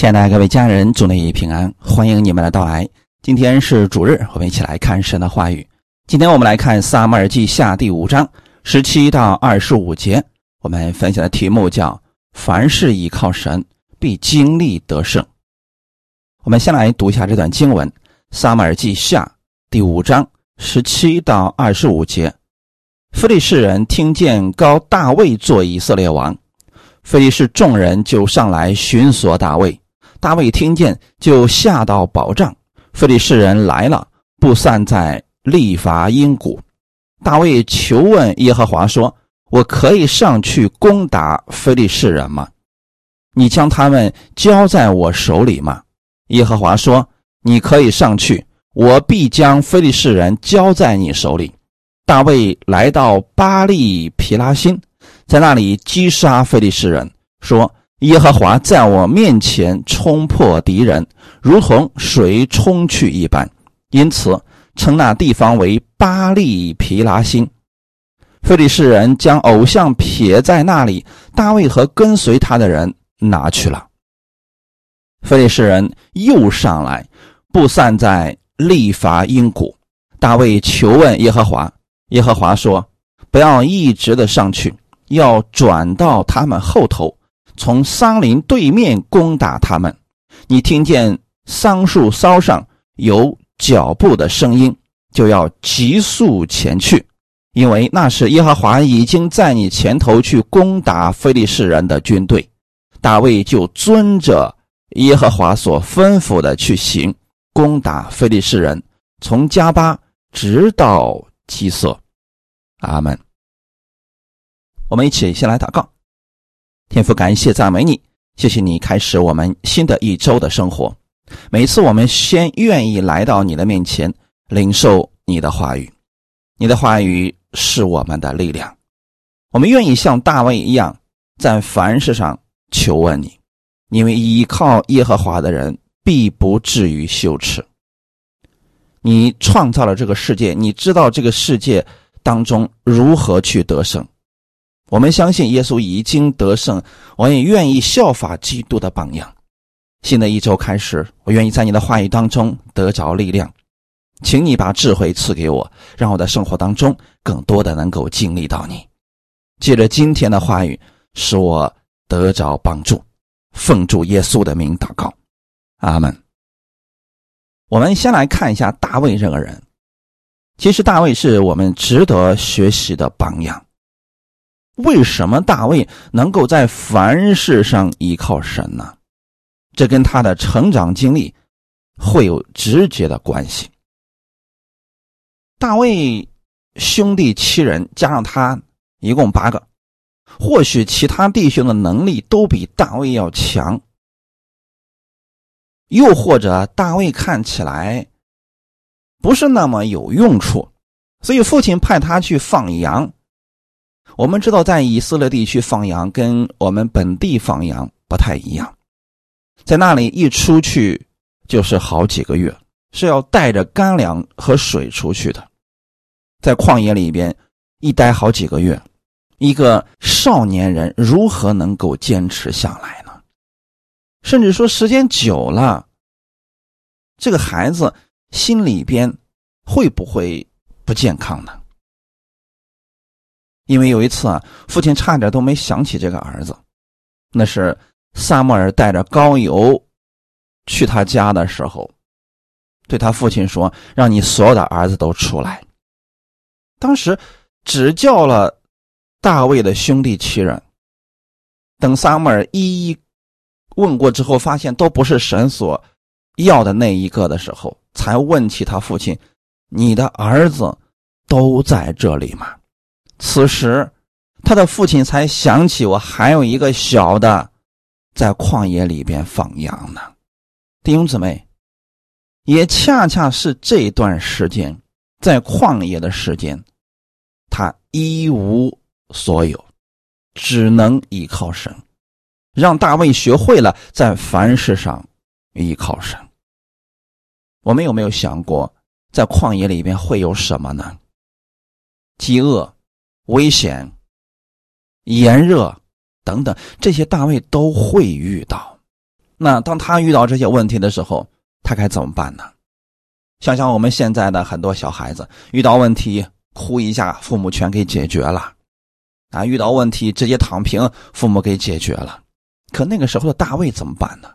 亲爱的各位家人，祝你平安，欢迎你们的到来。今天是主日，我们一起来看神的话语。今天我们来看《撒母耳记下》第五章十七到二十五节。我们分享的题目叫“凡事倚靠神，必经历得胜”。我们先来读一下这段经文：《撒母耳记下》第五章十七到二十五节。非利士人听见高大卫做以色列王。非利士众人就上来寻索大卫，大卫听见就下到保障。非利士人来了，不散在利伐因谷。大卫求问耶和华说：“我可以上去攻打非利士人吗？你将他们交在我手里吗？”耶和华说：“你可以上去，我必将非利士人交在你手里。”大卫来到巴利皮拉辛。在那里击杀非利士人，说：“耶和华在我面前冲破敌人，如同水冲去一般。”因此称那地方为巴利皮拉星。非利士人将偶像撇在那里，大卫和跟随他的人拿去了。非利士人又上来，布散在利伐因谷。大卫求问耶和华，耶和华说：“不要一直的上去。”要转到他们后头，从桑林对面攻打他们。你听见桑树梢上有脚步的声音，就要急速前去，因为那是耶和华已经在你前头去攻打非利士人的军队。大卫就遵着耶和华所吩咐的去行，攻打非利士人，从加巴直到基色。阿门。我们一起先来祷告，天父，感谢赞美你，谢谢你开始我们新的一周的生活。每次我们先愿意来到你的面前，领受你的话语，你的话语是我们的力量。我们愿意像大卫一样，在凡事上求问你，因为依靠耶和华的人必不至于羞耻。你创造了这个世界，你知道这个世界当中如何去得胜。我们相信耶稣已经得胜，我也愿意效法基督的榜样。新的一周开始，我愿意在你的话语当中得着力量，请你把智慧赐给我，让我的生活当中更多的能够经历到你。借着今天的话语，使我得着帮助。奉主耶稣的名祷告，阿门。我们先来看一下大卫这个人，其实大卫是我们值得学习的榜样。为什么大卫能够在凡事上依靠神呢？这跟他的成长经历会有直接的关系。大卫兄弟七人加上他一共八个，或许其他弟兄的能力都比大卫要强，又或者大卫看起来不是那么有用处，所以父亲派他去放羊。我们知道，在以色列地区放羊跟我们本地放羊不太一样，在那里一出去就是好几个月，是要带着干粮和水出去的，在旷野里边一待好几个月，一个少年人如何能够坚持下来呢？甚至说时间久了，这个孩子心里边会不会不健康呢？因为有一次啊，父亲差点都没想起这个儿子。那是萨摩尔带着高油去他家的时候，对他父亲说：“让你所有的儿子都出来。”当时只叫了大卫的兄弟七人。等萨摩尔一一问过之后，发现都不是神所要的那一个的时候，才问起他父亲：“你的儿子都在这里吗？”此时，他的父亲才想起我还有一个小的，在旷野里边放羊呢。弟兄姊妹，也恰恰是这段时间，在旷野的时间，他一无所有，只能依靠神，让大卫学会了在凡事上依靠神。我们有没有想过，在旷野里边会有什么呢？饥饿。危险、炎热等等，这些大卫都会遇到。那当他遇到这些问题的时候，他该怎么办呢？想想我们现在的很多小孩子，遇到问题哭一下，父母全给解决了；啊，遇到问题直接躺平，父母给解决了。可那个时候的大卫怎么办呢？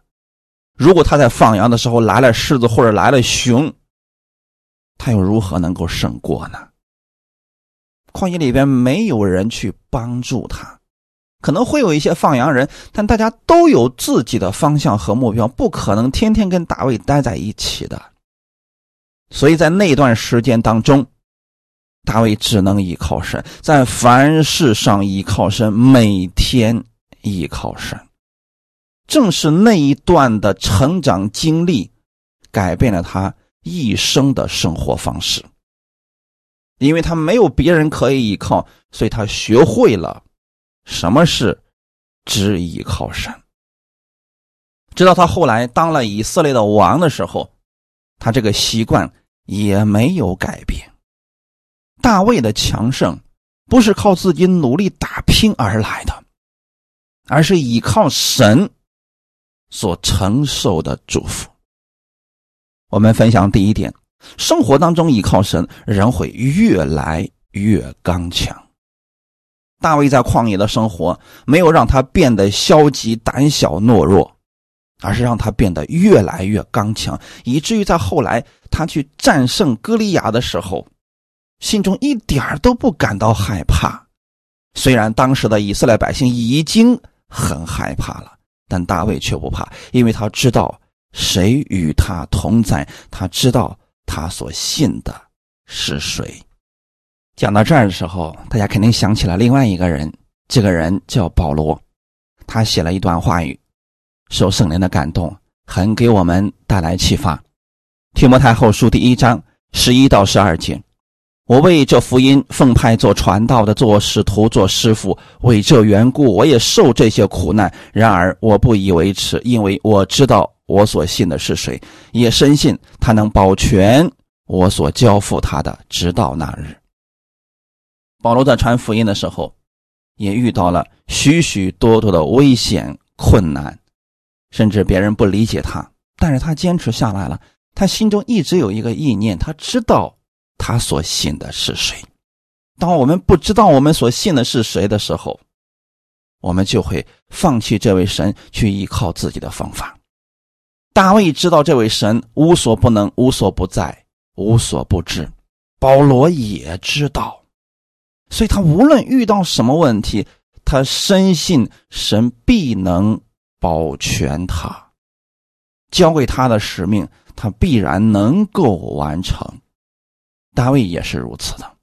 如果他在放羊的时候来了狮子或者来了熊，他又如何能够胜过呢？旷野里边没有人去帮助他，可能会有一些放羊人，但大家都有自己的方向和目标，不可能天天跟大卫待在一起的。所以在那段时间当中，大卫只能依靠神，在凡事上依靠神，每天依靠神。正是那一段的成长经历，改变了他一生的生活方式。因为他没有别人可以依靠，所以他学会了什么是只依靠神。直到他后来当了以色列的王的时候，他这个习惯也没有改变。大卫的强盛不是靠自己努力打拼而来的，而是依靠神。所承受的祝福。我们分享第一点：生活当中依靠神，人会越来越刚强。大卫在旷野的生活，没有让他变得消极、胆小、懦弱，而是让他变得越来越刚强，以至于在后来他去战胜歌利亚的时候，心中一点都不感到害怕。虽然当时的以色列百姓已经很害怕了。但大卫却不怕，因为他知道谁与他同在，他知道他所信的是谁。讲到这儿的时候，大家肯定想起了另外一个人，这个人叫保罗，他写了一段话语，受圣灵的感动，很给我们带来启发。提摩太后书第一章十一到十二节。我为这福音奉派做传道的，做使徒，做师傅。为这缘故，我也受这些苦难。然而我不以为耻，因为我知道我所信的是谁，也深信他能保全我所交付他的，直到那日。保罗在传福音的时候，也遇到了许许多多的危险困难，甚至别人不理解他，但是他坚持下来了。他心中一直有一个意念，他知道。他所信的是谁？当我们不知道我们所信的是谁的时候，我们就会放弃这位神，去依靠自己的方法。大卫知道这位神无所不能、无所不在、无所不知，保罗也知道，所以他无论遇到什么问题，他深信神必能保全他，交给他的使命，他必然能够完成。大卫也是如此的，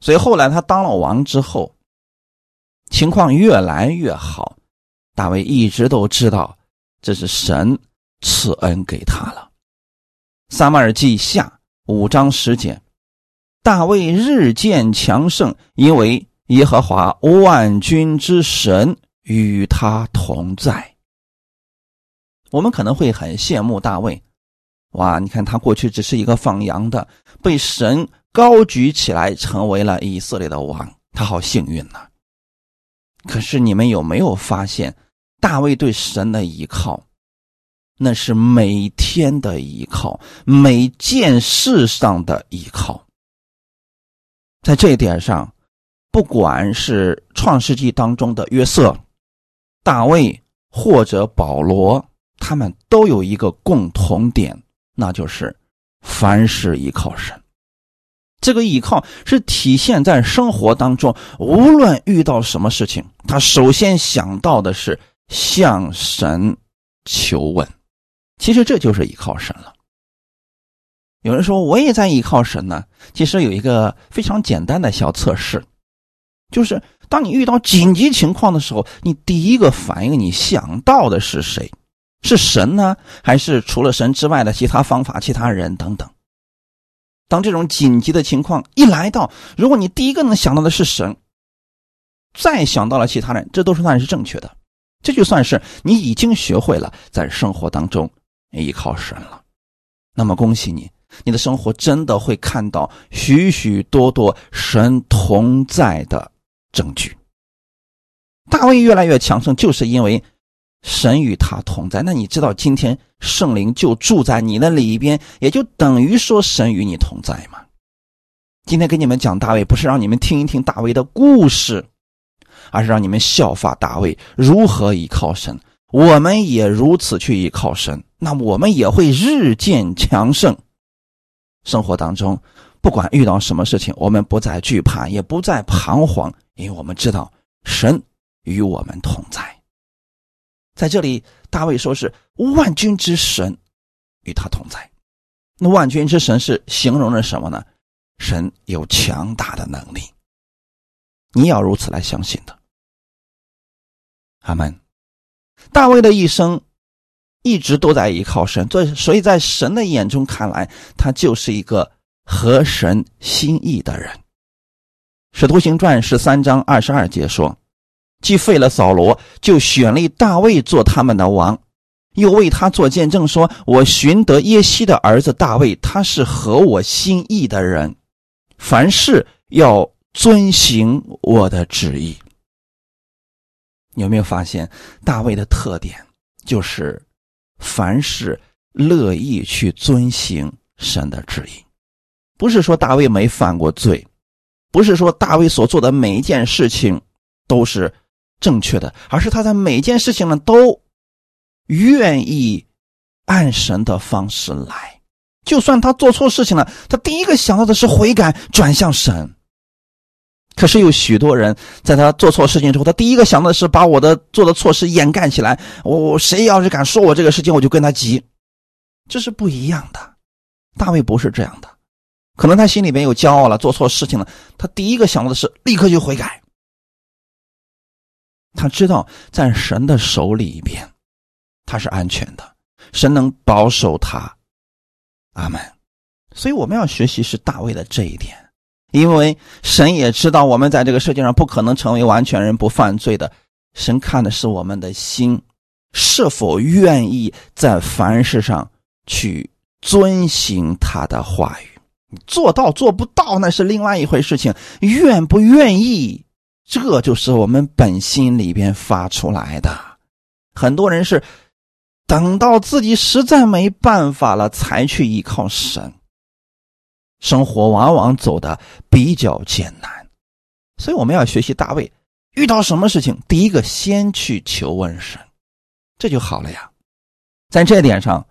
所以后来他当了王之后，情况越来越好。大卫一直都知道这是神赐恩给他了。撒马尔记下五章十节，大卫日渐强盛，因为耶和华万军之神与他同在。我们可能会很羡慕大卫。哇！你看他过去只是一个放羊的，被神高举起来，成为了以色列的王，他好幸运呐。可是你们有没有发现，大卫对神的依靠，那是每天的依靠，每件事上的依靠。在这一点上，不管是创世纪当中的约瑟、大卫或者保罗，他们都有一个共同点。那就是凡事依靠神，这个依靠是体现在生活当中。无论遇到什么事情，他首先想到的是向神求问。其实这就是依靠神了。有人说我也在依靠神呢。其实有一个非常简单的小测试，就是当你遇到紧急情况的时候，你第一个反应你想到的是谁？是神呢，还是除了神之外的其他方法、其他人等等？当这种紧急的情况一来到，如果你第一个能想到的是神，再想到了其他人，这都是算是正确的。这就算是你已经学会了在生活当中依靠神了。那么恭喜你，你的生活真的会看到许许多多神同在的证据。大卫越来越强盛，就是因为。神与他同在。那你知道今天圣灵就住在你的里边，也就等于说神与你同在吗？今天给你们讲大卫，不是让你们听一听大卫的故事，而是让你们效法大卫如何依靠神。我们也如此去依靠神，那我们也会日渐强盛。生活当中，不管遇到什么事情，我们不再惧怕，也不再彷徨，因为我们知道神与我们同在。在这里，大卫说是万军之神与他同在。那万军之神是形容着什么呢？神有强大的能力，你要如此来相信的。阿门。大卫的一生一直都在依靠神，所以，所以在神的眼中看来，他就是一个合神心意的人。使徒行传十三章二十二节说：“既废了扫罗，就选立大卫做他们的王，又为他做见证，说我寻得耶西的儿子大卫，他是合我心意的人。”凡事要遵行我的旨意。有没有发现大卫的特点就是凡事乐意去遵行神的旨意？不是说大卫没犯过罪，不是说大卫所做的每一件事情都是正确的，而是他在每件事情呢都愿意按神的方式来。就算他做错事情了，他第一个想到的是悔改，转向神。可是有许多人在他做错事情之后，他第一个想到的是把我的做的错事掩盖起来。我谁要是敢说我这个事情，我就跟他急。这是不一样的。大卫不是这样的，可能他心里边有骄傲了，做错事情了，他第一个想到的是立刻就悔改。他知道在神的手里边，他是安全的，神能保守他。阿门，所以我们要学习是大卫的这一点，因为神也知道我们在这个世界上不可能成为完全人不犯罪的，神看的是我们的心是否愿意在凡事上去遵行他的话语，做到做不到那是另外一回事情，愿不愿意，这就是我们本心里边发出来的，很多人是。等到自己实在没办法了，才去依靠神。生活往往走的比较艰难，所以我们要学习大卫，遇到什么事情，第一个先去求问神，这就好了呀。在这点上，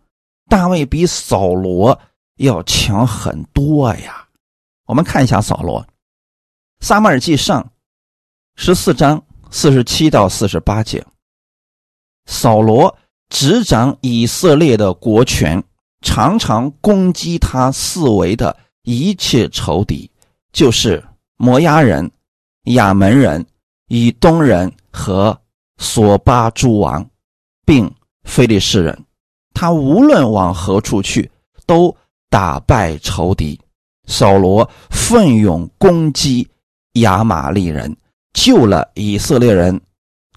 大卫比扫罗要强很多呀。我们看一下扫罗，《撒母耳记上》十四章四十七到四十八节，扫罗。执掌以色列的国权，常常攻击他四围的一切仇敌，就是摩押人、亚门人、以东人和索巴诸王，并非利士人。他无论往何处去，都打败仇敌。扫罗奋勇攻击亚玛利人，救了以色列人，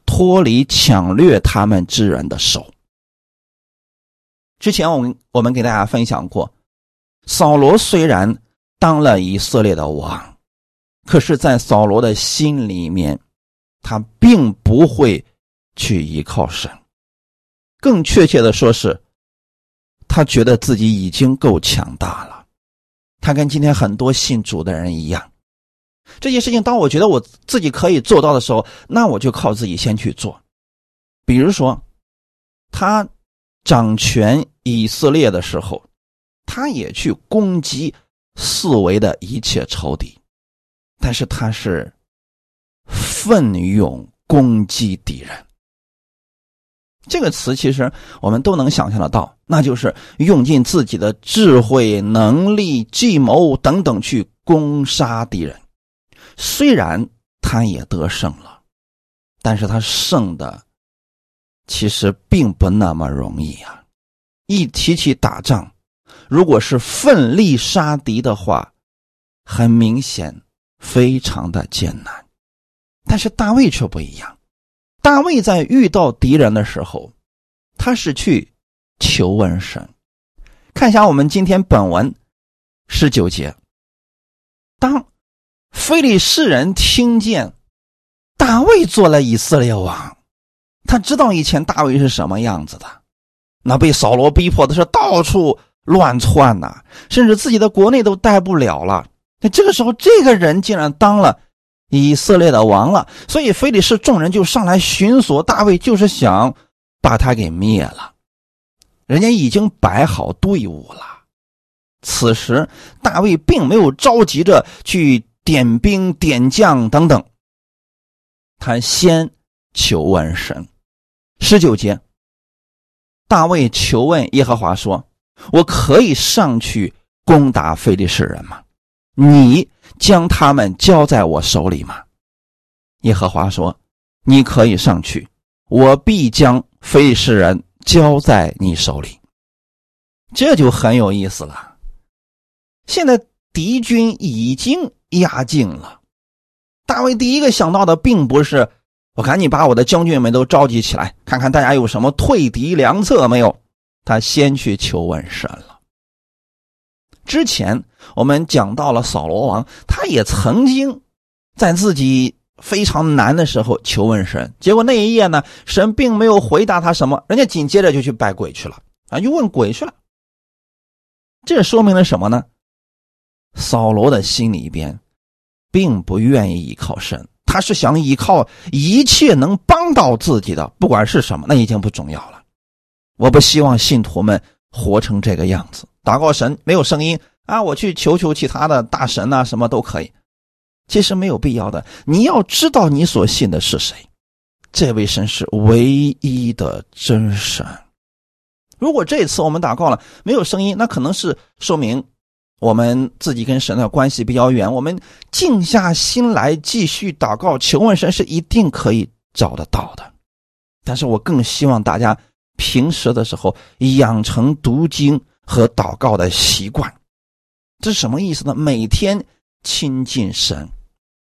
脱离抢掠他们之人的手。之前我们我们给大家分享过，扫罗虽然当了以色列的王，可是，在扫罗的心里面，他并不会去依靠神。更确切的说，是他觉得自己已经够强大了。他跟今天很多信主的人一样，这些事情，当我觉得我自己可以做到的时候，那我就靠自己先去做。比如说，他。掌权以色列的时候，他也去攻击四围的一切仇敌，但是他是奋勇攻击敌人。这个词其实我们都能想象得到，那就是用尽自己的智慧、能力、计谋等等去攻杀敌人。虽然他也得胜了，但是他胜的。其实并不那么容易啊！一提起打仗，如果是奋力杀敌的话，很明显非常的艰难。但是大卫却不一样，大卫在遇到敌人的时候，他是去求问神。看一下我们今天本文十九节，当非利士人听见大卫做了以色列王。他知道以前大卫是什么样子的，那被扫罗逼迫的是到处乱窜呐，甚至自己的国内都待不了了。那这个时候，这个人竟然当了以色列的王了，所以非得是众人就上来寻索大卫，就是想把他给灭了。人家已经摆好队伍了，此时大卫并没有着急着去点兵点将等等，他先求问神。十九节，大卫求问耶和华说：“我可以上去攻打非利士人吗？”你将他们交在我手里吗？耶和华说：“你可以上去，我必将非利士人交在你手里。”这就很有意思了。现在敌军已经压境了，大卫第一个想到的并不是我赶紧把我的将军们都召集起来，看看大家有什么退敌良策没有。他先去求问神了。之前我们讲到了扫罗王，他也曾经在自己非常难的时候求问神，结果那一夜呢，神并没有回答他什么，人家紧接着就去拜鬼去了啊，又问鬼去了。这说明了什么呢？扫罗的心里边并不愿意依靠神，他是想依靠一切能帮到自己的，不管是什么，那已经不重要了。我不希望信徒们活成这个样子。祷告神没有声音啊！我去求求其他的大神呐，什么都可以。其实没有必要的。你要知道你所信的是谁，这位神是唯一的真神。如果这次我们祷告了没有声音，那可能是说明我们自己跟神的关系比较远。我们静下心来继续祷告求问神，是一定可以找得到的。但是我更希望大家平时的时候养成读经。和祷告的习惯，这是什么意思呢？每天亲近神，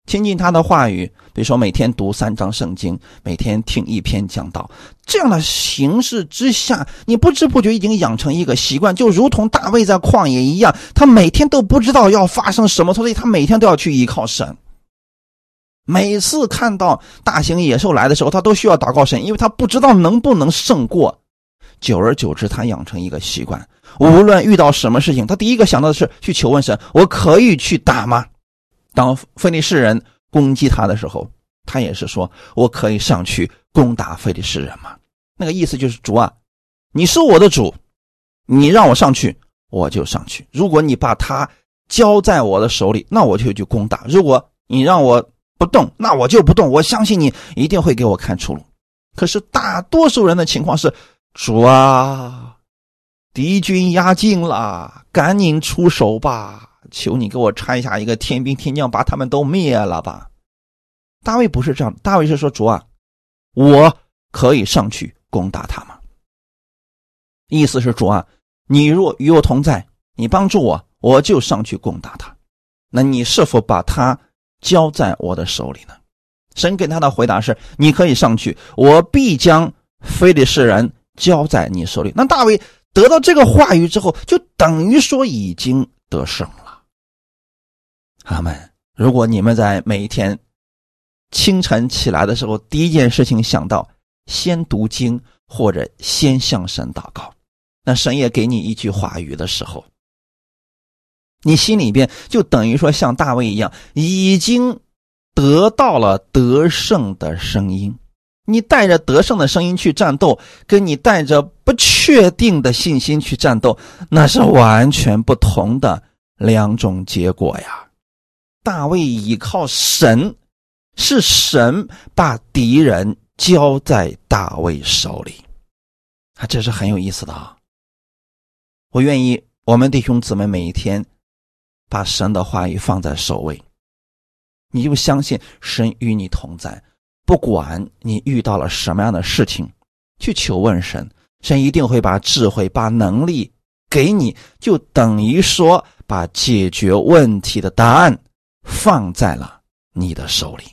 亲近他的话语，比如说每天读三章圣经，每天听一篇讲道，这样的形式之下，你不知不觉已经养成一个习惯，就如同大卫在旷野一样，他每天都不知道要发生什么，所以他每天都要去依靠神。每次看到大型野兽来的时候，他都需要祷告神，因为他不知道能不能胜过。久而久之，他养成一个习惯。无论遇到什么事情，他第一个想到的是去求问神：“我可以去打吗？”当菲利士人攻击他的时候，他也是说：“我可以上去攻打菲利士人吗？”那个意思就是主啊，你是我的主，你让我上去，我就上去。如果你把他交在我的手里，那我就去攻打；如果你让我不动，那我就不动。我相信你一定会给我看出路。可是大多数人的情况是：主啊。敌军压境了，赶紧出手吧！求你给我拆下一个天兵天将，把他们都灭了吧！大卫不是这样，大卫是说：“主啊，我可以上去攻打他吗？”意思是主啊，你若与我同在，你帮助我，我就上去攻打他。那你是否把他交在我的手里呢？神给他的回答是：“你可以上去，我必将非利士人交在你手里。”那大卫。得到这个话语之后，就等于说已经得胜了。阿门。如果你们在每一天清晨起来的时候，第一件事情想到先读经或者先向神祷告，那神也给你一句话语的时候，你心里边就等于说像大卫一样，已经得到了得胜的声音。你带着得胜的声音去战斗，跟你带着不确定的信心去战斗，那是完全不同的两种结果呀。大卫依靠神，是神把敌人交在大卫手里，啊，这是很有意思的啊。我愿意，我们弟兄姊妹每一天把神的话语放在首位，你就相信神与你同在。不管你遇到了什么样的事情，去求问神，神一定会把智慧、把能力给你，就等于说把解决问题的答案放在了你的手里。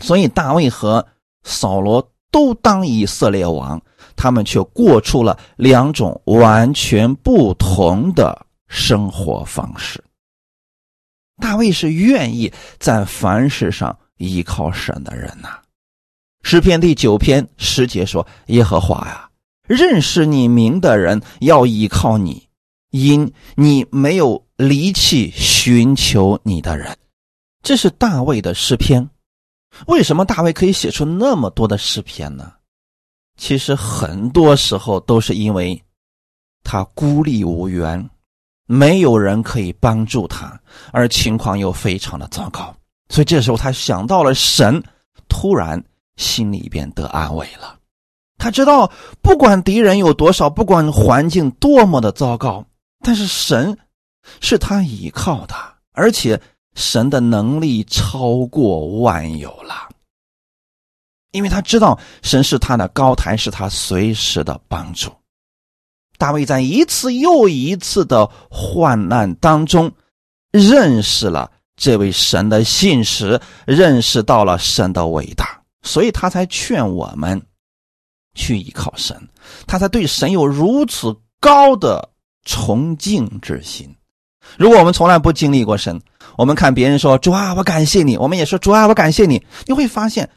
所以大卫和扫罗都当以色列王，他们却过出了两种完全不同的生活方式。大卫是愿意在凡事上。依靠神的人呐，诗篇第九篇十节说：“耶和华呀，认识你名的人要依靠你，因你没有离弃寻求你的人。”这是大卫的诗篇。为什么大卫可以写出那么多的诗篇呢？其实很多时候都是因为他孤立无援，没有人可以帮助他，而情况又非常的糟糕，所以这时候他想到了神，突然。心里边得安慰了，他知道不管敌人有多少，不管环境多么的糟糕，但是神是他依靠的，而且神的能力超过万有了，因为他知道神是他的高台，是他随时的帮助。大卫在一次又一次的患难当中，认识了这位神的信实，认识到了神的伟大。所以他才劝我们去依靠神，他才对神有如此高的崇敬之心。如果我们从来不经历过神，我们看别人说主啊，我感谢你，我们也说主啊，我感谢你，你会发现，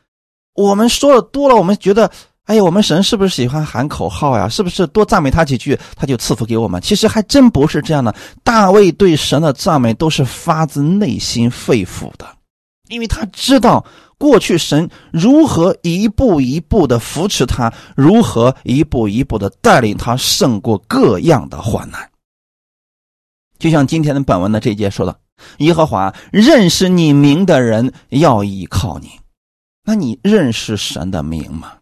我们说的多了，我们觉得，哎呀，我们神是不是喜欢喊口号呀？是不是多赞美他几句，他就赐福给我们？其实还真不是这样的。大卫对神的赞美都是发自内心肺腑的，因为他知道。过去神如何一步一步的扶持他，如何一步一步的带领他胜过各样的患难。就像今天的本文的这一节说的：“耶和华认识你名的人要依靠你。”那你认识神的名吗？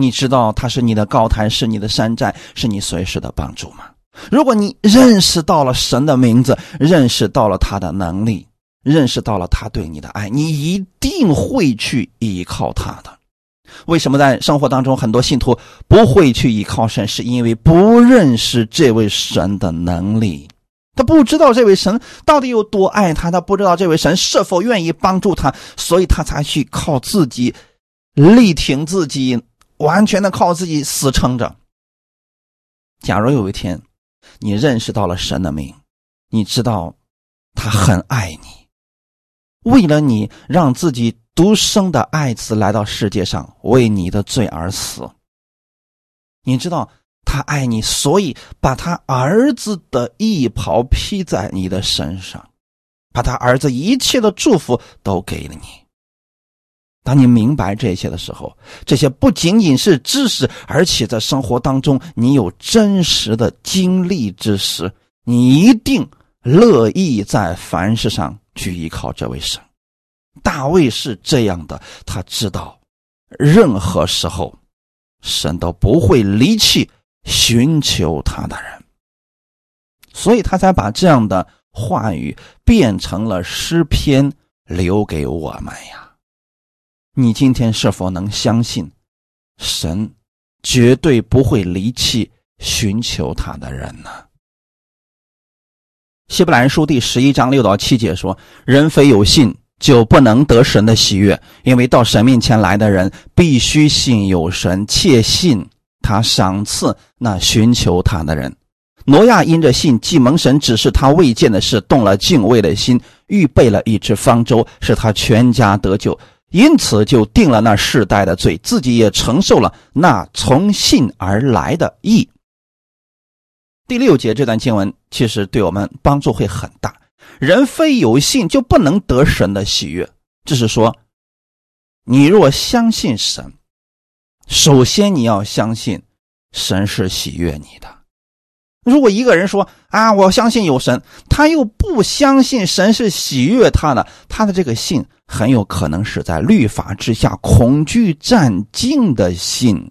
你知道他是你的高台，是你的山寨，是你随时的帮助吗？如果你认识到了神的名字，认识到了他的能力。认识到了他对你的爱，你一定会去依靠他的。为什么在生活当中很多信徒不会去依靠神？是因为不认识这位神的能力，他不知道这位神到底有多爱他，他不知道这位神是否愿意帮助他，所以他才去靠自己力挺自己，完全的靠自己死撑着。假如有一天你认识到了神的名，你知道他很爱你。为了你，让自己独生的爱子来到世界上，为你的罪而死。你知道他爱你，所以把他儿子的衣袍披在你的身上，把他儿子一切的祝福都给了你。当你明白这些的时候，这些不仅仅是知识，而且在生活当中你有真实的经历之时，你一定乐意在凡事上。去依靠这位神，大卫是这样的，他知道任何时候神都不会离弃寻求他的人，所以他才把这样的话语变成了诗篇，留给我们呀。你今天是否能相信神绝对不会离弃寻求他的人呢？希伯来书第十一章六到七节说：“人非有信，就不能得神的喜悦，因为到神面前来的人，必须信有神，切信他赏赐那寻求他的人。挪亚因着信，既蒙神指示他未见的事，动了敬畏的心，预备了一只方舟，使他全家得救，因此就定了那世代的罪，自己也承受了那从信而来的义。”第六节这段经文其实对我们帮助会很大。人非有信就不能得神的喜悦，就是说，你若相信神，首先你要相信神是喜悦你的。如果一个人说啊，我相信有神，他又不相信神是喜悦他的，他的这个信很有可能是在律法之下恐惧战惊的信。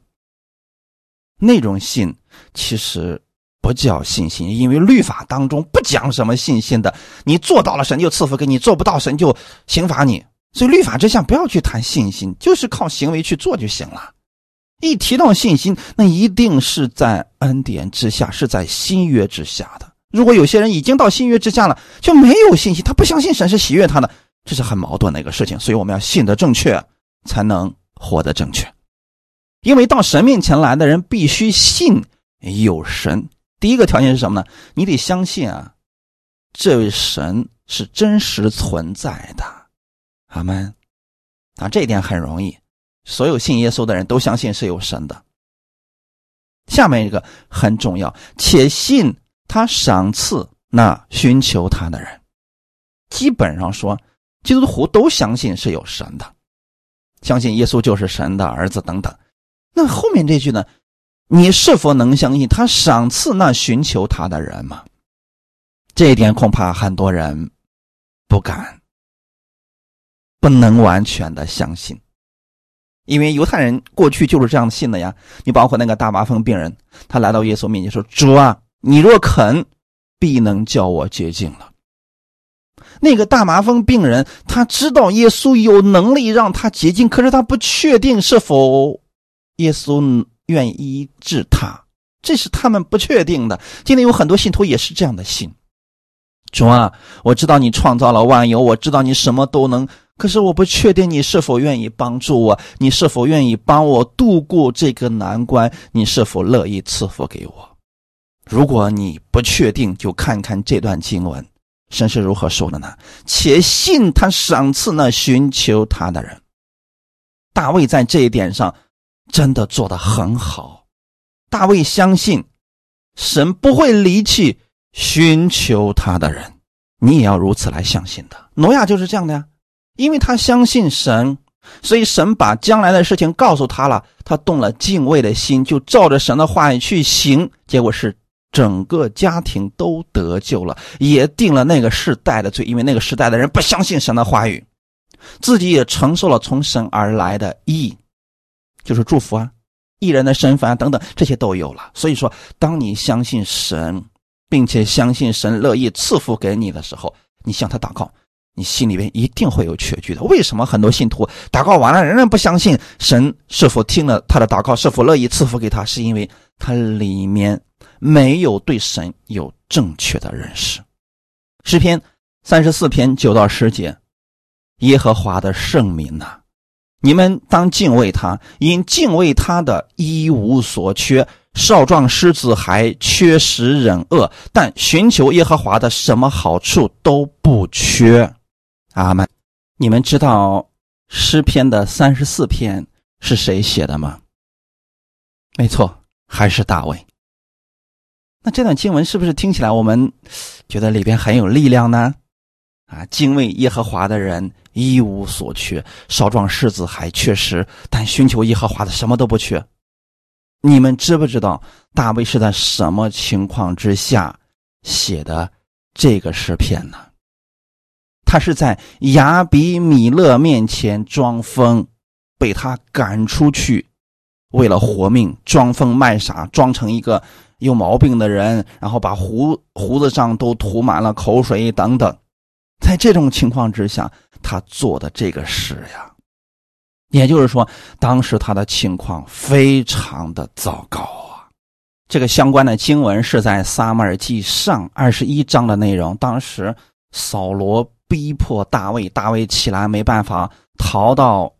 那种信其实。不叫信心，因为律法当中不讲什么信心的。你做到了，神就赐福给你；做不到，神就刑罚你。所以律法之下不要去谈信心，就是靠行为去做就行了。一提到信心，那一定是在恩典之下，是在新约之下的。如果有些人已经到新约之下了，就没有信心，他不相信神是喜悦他的，这是很矛盾的一个事情。所以我们要信得正确，才能活得正确。因为到神面前来的人，必须信有神。第一个条件是什么呢？你得相信啊，这位神是真实存在的，阿门。啊，这一点很容易，所有信耶稣的人都相信是有神的。下面一个很重要，且信他赏赐那寻求他的人。基本上说，基督徒都相信是有神的，相信耶稣就是神的儿子等等。那后面这句呢？你是否能相信他赏赐那寻求他的人吗？这一点恐怕很多人不敢，不能完全的相信，因为犹太人过去就是这样信的呀。你包括那个大麻风病人，他来到耶稣面前说：“主啊，你若肯，必能叫我洁净了。”那个大麻风病人他知道耶稣有能力让他洁净，可是他不确定是否耶稣。愿医治他，这是他们不确定的。今天有很多信徒也是这样的信。主啊，我知道你创造了万有，我知道你什么都能，可是我不确定你是否愿意帮助我，你是否愿意帮我度过这个难关，你是否乐意赐福给我？如果你不确定，就看看这段经文，神是如何说的呢？且信他赏赐那寻求他的人。大卫在这一点上。真的做得很好，大卫相信神不会离弃寻求他的人，你也要如此来相信的。挪亚就是这样的呀，因为他相信神，所以神把将来的事情告诉他了，他动了敬畏的心，就照着神的话语去行，结果是整个家庭都得救了，也定了那个世代的罪，因为那个时代的人不相信神的话语，自己也承受了从神而来的义。就是祝福啊，艺人的身份啊等等，这些都有了。所以说，当你相信神，并且相信神乐意赐福给你的时候，你向他祷告，你心里边一定会有缺据的。为什么很多信徒祷告完了仍然不相信神是否听了他的祷告，是否乐意赐福给他？是因为他里面没有对神有正确的认识。诗篇三十四篇九到十节，耶和华的圣名呐。你们当敬畏他，因敬畏他的一无所缺。少壮狮子还缺食忍饿，但寻求耶和华的什么好处都不缺。阿门。你们知道诗篇的三十四篇是谁写的吗？没错，还是大卫。那这段经文是不是听起来我们觉得里边很有力量呢？啊，敬畏耶和华的人一无所缺，少壮狮子还缺食，但寻求耶和华的什么都不缺。你们知不知道大卫是在什么情况之下写的这个诗篇呢？他是在亚比米勒面前装疯，被他赶出去，为了活命装疯卖傻，装成一个有毛病的人，然后把胡胡子上都涂满了口水等等。在这种情况之下，他做的这个事呀，也就是说，当时他的情况非常的糟糕啊。这个相关的经文是在撒母耳记上二十一章的内容。当时扫罗逼迫大卫，大卫起来没办法逃到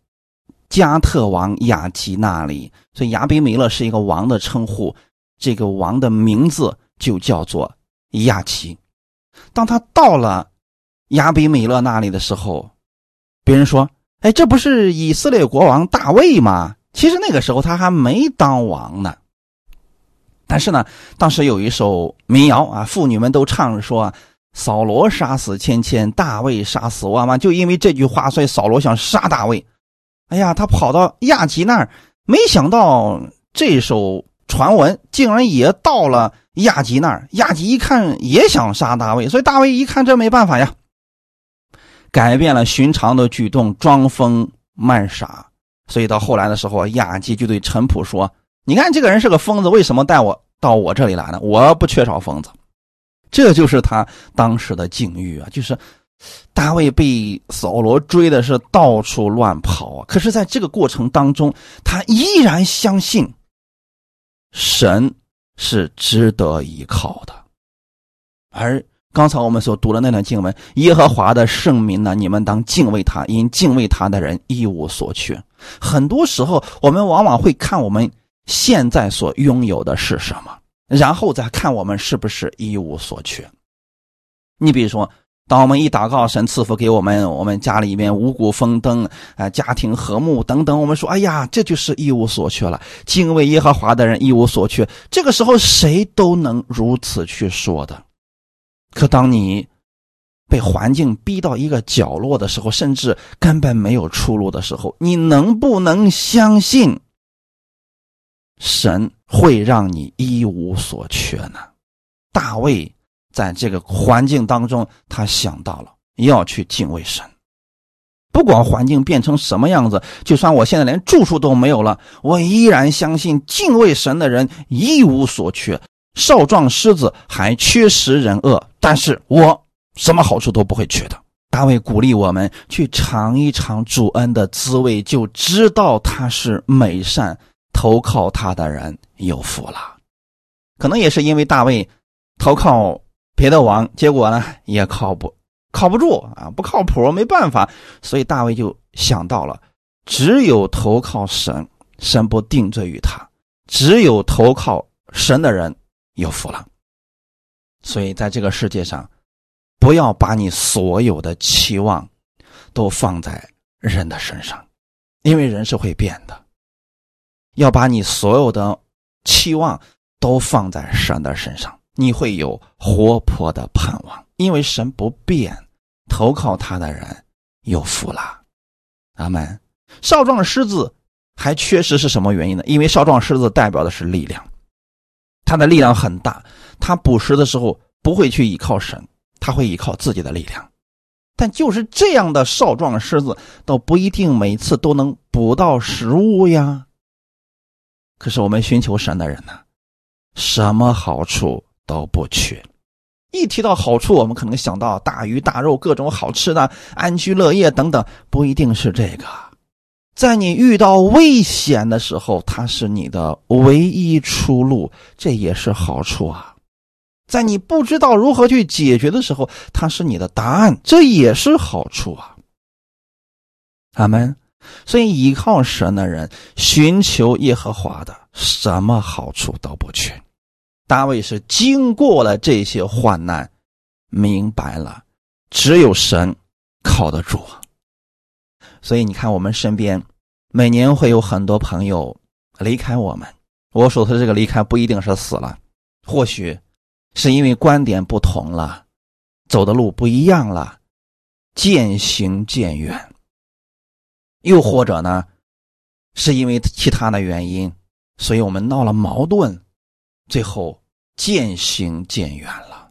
加特王亚吉那里，所以亚比米勒是一个王的称呼，这个王的名字就叫做亚吉。当他到了。亚比米勒那里的时候，别人说：“哎，这不是以色列国王大卫吗？”其实那个时候他还没当王呢。但是呢，当时有一首民谣啊，妇女们都唱着说：“扫罗杀死千千，大卫杀死万万。”就因为这句话，所以扫罗想杀大卫。哎呀，他跑到亚吉那儿，没想到这首传闻竟然也到了亚吉那儿。亚吉一看，也想杀大卫，所以大卫一看这没办法呀。改变了寻常的举动，装疯卖傻，所以到后来的时候，亚吉就对陈普说：“你看这个人是个疯子，为什么带我到我这里来呢？我不缺少疯子。”这就是他当时的境遇啊！就是大卫被扫罗追的是到处乱跑啊，可是在这个过程当中，他依然相信神是值得依靠的，而。刚才我们所读的那段经文，耶和华的圣名呢？你们当敬畏他，因敬畏他的人一无所缺。很多时候，我们往往会看我们现在所拥有的是什么，然后再看我们是不是一无所缺。你比如说，当我们一祷告，神赐福给我们，我们家里面五谷丰登，啊，家庭和睦等等，我们说，哎呀，这就是一无所缺了。敬畏耶和华的人一无所缺。这个时候，谁都能如此去说的。可当你被环境逼到一个角落的时候，甚至根本没有出路的时候，你能不能相信神会让你一无所缺呢？大卫。在这个环境当中，他想到了要去敬畏神。不管环境变成什么样子，就算我现在连住处都没有了，我依然相信敬畏神的人一无所缺。少壮狮子还缺食人恶，但是我什么好处都不会缺的。大卫鼓励我们去尝一尝主恩的滋味，就知道他是美善，投靠他的人有福了。可能也是因为大卫投靠。别的王，结果呢也靠不靠不住啊，不靠谱，没办法，所以大卫就想到了，只有投靠神，神不定罪于他；只有投靠神的人有福了。所以在这个世界上，不要把你所有的期望都放在人的身上，因为人是会变的。要把你所有的期望都放在神的身上。你会有活泼的盼望，因为神不变，投靠他的人有福了。阿门。少壮狮子还缺失是什么原因呢？因为少壮狮子代表的是力量，他的力量很大，他捕食的时候不会去依靠神，他会依靠自己的力量。但就是这样的少壮狮子，都不一定每次都能捕到食物呀。可是我们寻求神的人呢，什么好处？都不缺。一提到好处，我们可能想到大鱼大肉、各种好吃的、安居乐业等等，不一定是这个。在你遇到危险的时候，它是你的唯一出路，这也是好处啊。在你不知道如何去解决的时候，它是你的答案，这也是好处啊。阿门。所以，依靠神的人，寻求耶和华的，什么好处都不缺。大卫是经过了这些患难，明白了，只有神靠得住。所以你看，我们身边每年会有很多朋友离开我们。我说的这个离开不一定是死了，或许是因为观点不同了，走的路不一样了，渐行渐远。又或者呢，是因为其他的原因，所以我们闹了矛盾，最后。渐行渐远了，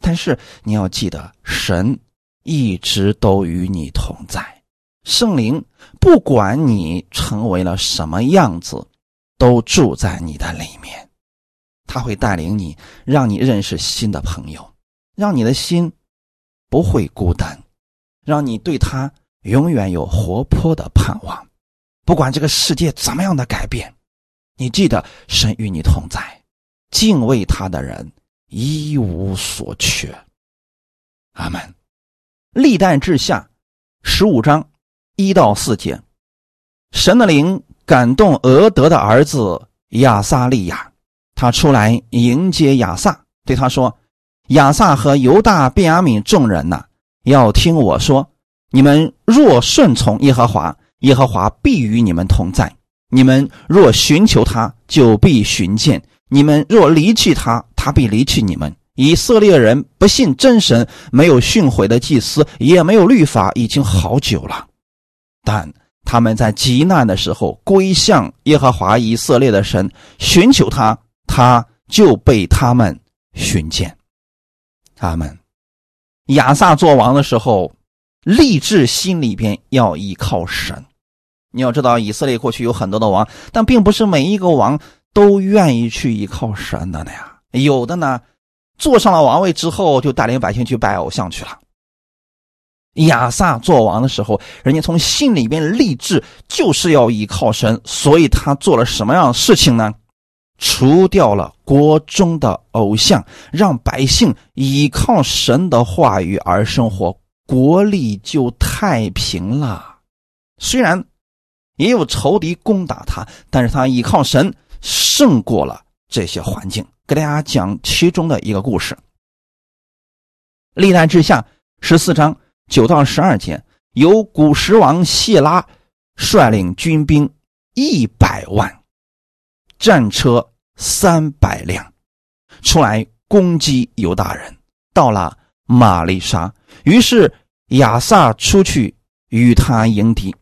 但是你要记得，神一直都与你同在。圣灵不管你成为了什么样子，都住在你的里面。他会带领你，让你认识新的朋友，让你的心不会孤单，让你对他永远有活泼的盼望。不管这个世界怎么样的改变，你记得神与你同在。敬畏他的人一无所缺。阿门。历代志下十五章一到四节，神的灵感动俄德的儿子亚撒利亚，他出来迎接亚撒，对他说：“亚撒和犹大、便雅悯众人呐，要听我说，你们若顺从耶和华，耶和华必与你们同在；你们若寻求他，就必寻见。”你们若离弃他，他必离弃你们。以色列人不信真神，没有训诲的祭司，也没有律法，已经好久了。但他们在极难的时候归向耶和华以色列的神，寻求他，他就被他们寻见。阿门。亚撒做王的时候，立志心里边要依靠神。你要知道，以色列过去有很多的王，但并不是每一个王。都愿意去依靠神的呢呀，有的呢，坐上了王位之后，就带领百姓去拜偶像去了。亚撒做王的时候，人家从心里边立志，就是要依靠神，所以他做了什么样的事情呢？除掉了国中的偶像，让百姓依靠神的话语而生活，国力就太平了。虽然也有仇敌攻打他，但是他依靠神。胜过了这些环境，给大家讲其中的一个故事。历代之下十四章九到十二节，由古时王谢拉率领军兵一百万，战车三百辆，出来攻击犹大人。到了玛丽莎，于是亚萨出去与他迎敌，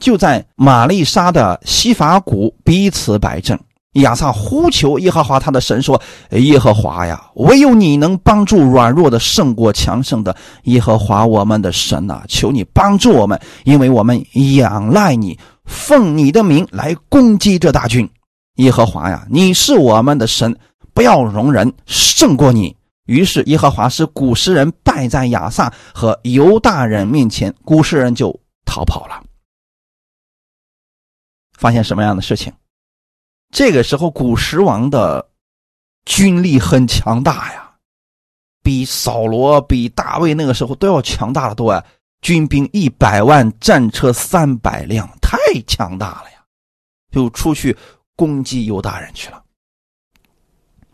就在玛丽莎的西法谷彼此摆阵。亚萨呼求耶和华他的神说：“耶和华呀，唯有你能帮助软弱的胜过强盛的。耶和华我们的神呐，求你帮助我们，因为我们仰赖你，奉你的名来攻击这大军。耶和华呀，你是我们的神，不要容忍胜过你。”于是耶和华使古时人败在亚萨和犹大人面前，古时人就逃跑了。发现什么样的事情？这个时候，古时王的军力很强大呀，比扫罗、比大卫那个时候都要强大的多啊！军兵一百万，战车三百辆，太强大了呀！就出去攻击犹大人去了。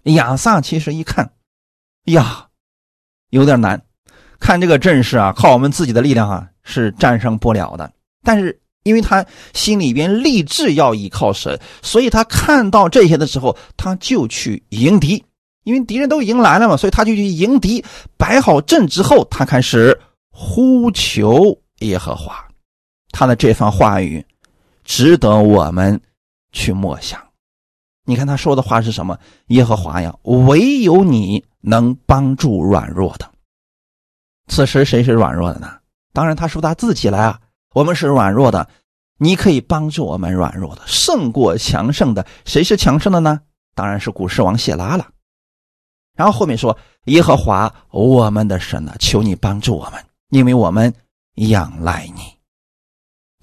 亚萨其实一看，呀，有点难，看这个阵势啊，靠我们自己的力量啊是战胜不了的。但是。因为他心里边立志要依靠神，所以他看到这些的时候，他就去迎敌。因为敌人都迎来了嘛，所以他就去迎敌。摆好阵之后，他开始呼求耶和华。他的这番话语值得我们去默想。你看他说的话是什么？耶和华呀，唯有你能帮助软弱的。此时谁是软弱的呢？当然，他说他自己来啊。我们是软弱的，你可以帮助我们软弱的胜过强盛的。谁是强盛的呢？当然是古狮王谢拉了。然后后面说：“耶和华我们的神呢，求你帮助我们，因为我们仰赖你。”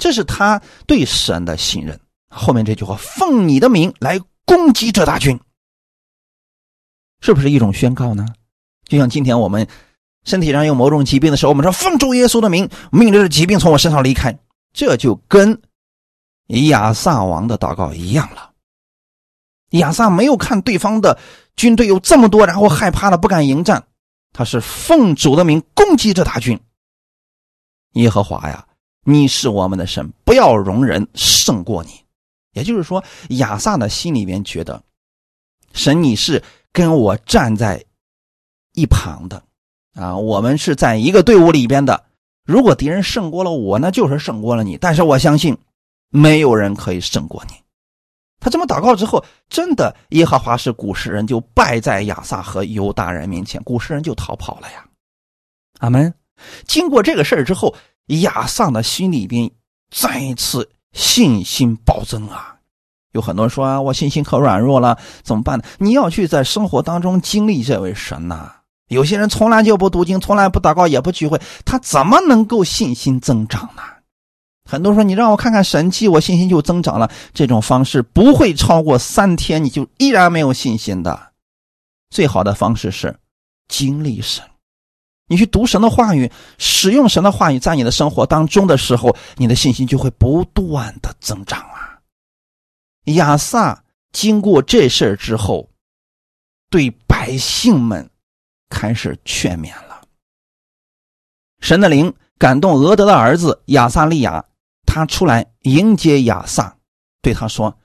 这是他对神的信任。后面这句话：“奉你的名来攻击这大军。”是不是一种宣告呢？就像今天我们。身体上有某种疾病的时候，我们说奉主耶稣的名，命令这疾病从我身上离开。这就跟亚萨王的祷告一样了。亚萨没有看对方的军队有这么多，然后害怕了不敢迎战，他是奉主的名攻击这大军。耶和华呀，你是我们的神，不要容忍胜过你。也就是说，亚萨的心里边觉得，神你是跟我站在一旁的。啊，我们是在一个队伍里边的。如果敌人胜过了我，那就是胜过了你。但是我相信，没有人可以胜过你。他这么祷告之后，真的，耶和华是古时人就败在亚萨和犹大人面前，古时人就逃跑了呀。阿门。经过这个事儿之后，亚萨的心里边再一次信心暴增啊。有很多人说啊，我信心可软弱了，怎么办呢？你要去在生活当中经历这位神呐。有些人从来就不读经，从来不祷告，也不聚会，他怎么能够信心增长呢？很多人说：“你让我看看神迹，我信心就增长了。”这种方式不会超过三天，你就依然没有信心的。最好的方式是经历神，你去读神的话语，使用神的话语，在你的生活当中的时候，你的信心就会不断的增长。亚萨经过这事儿之后，对百姓们。开始劝勉了。神的灵感动俄德的儿子亚萨利亚，他出来迎接亚萨，对他说：“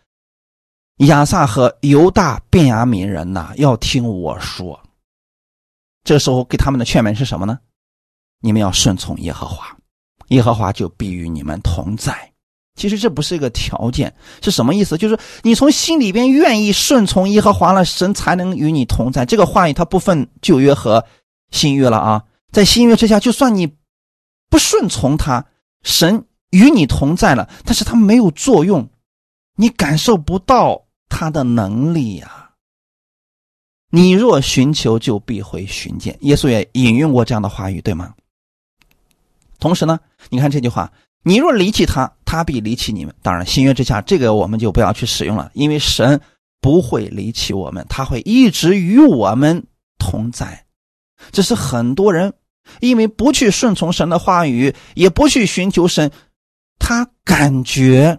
亚萨和犹大便雅悯人呐，要听我说。”这时候给他们的劝勉是什么呢？你们要顺从耶和华，耶和华就必与你们同在。其实这不是一个条件，是什么意思？就是你从心里边愿意顺从耶和华了，神才能与你同在。这个话语它不分旧约和新约了啊，在新约之下，就算你不顺从他，神与你同在了，但是他没有作用，你感受不到他的能力呀。你若寻求，就必会寻见。耶稣也引用过这样的话语，对吗？同时呢，你看这句话。你若离弃他，他必离弃你们。当然，新约之下，这个我们就不要去使用了，因为神不会离弃我们，他会一直与我们同在。只是很多人因为不去顺从神的话语，也不去寻求神，他感觉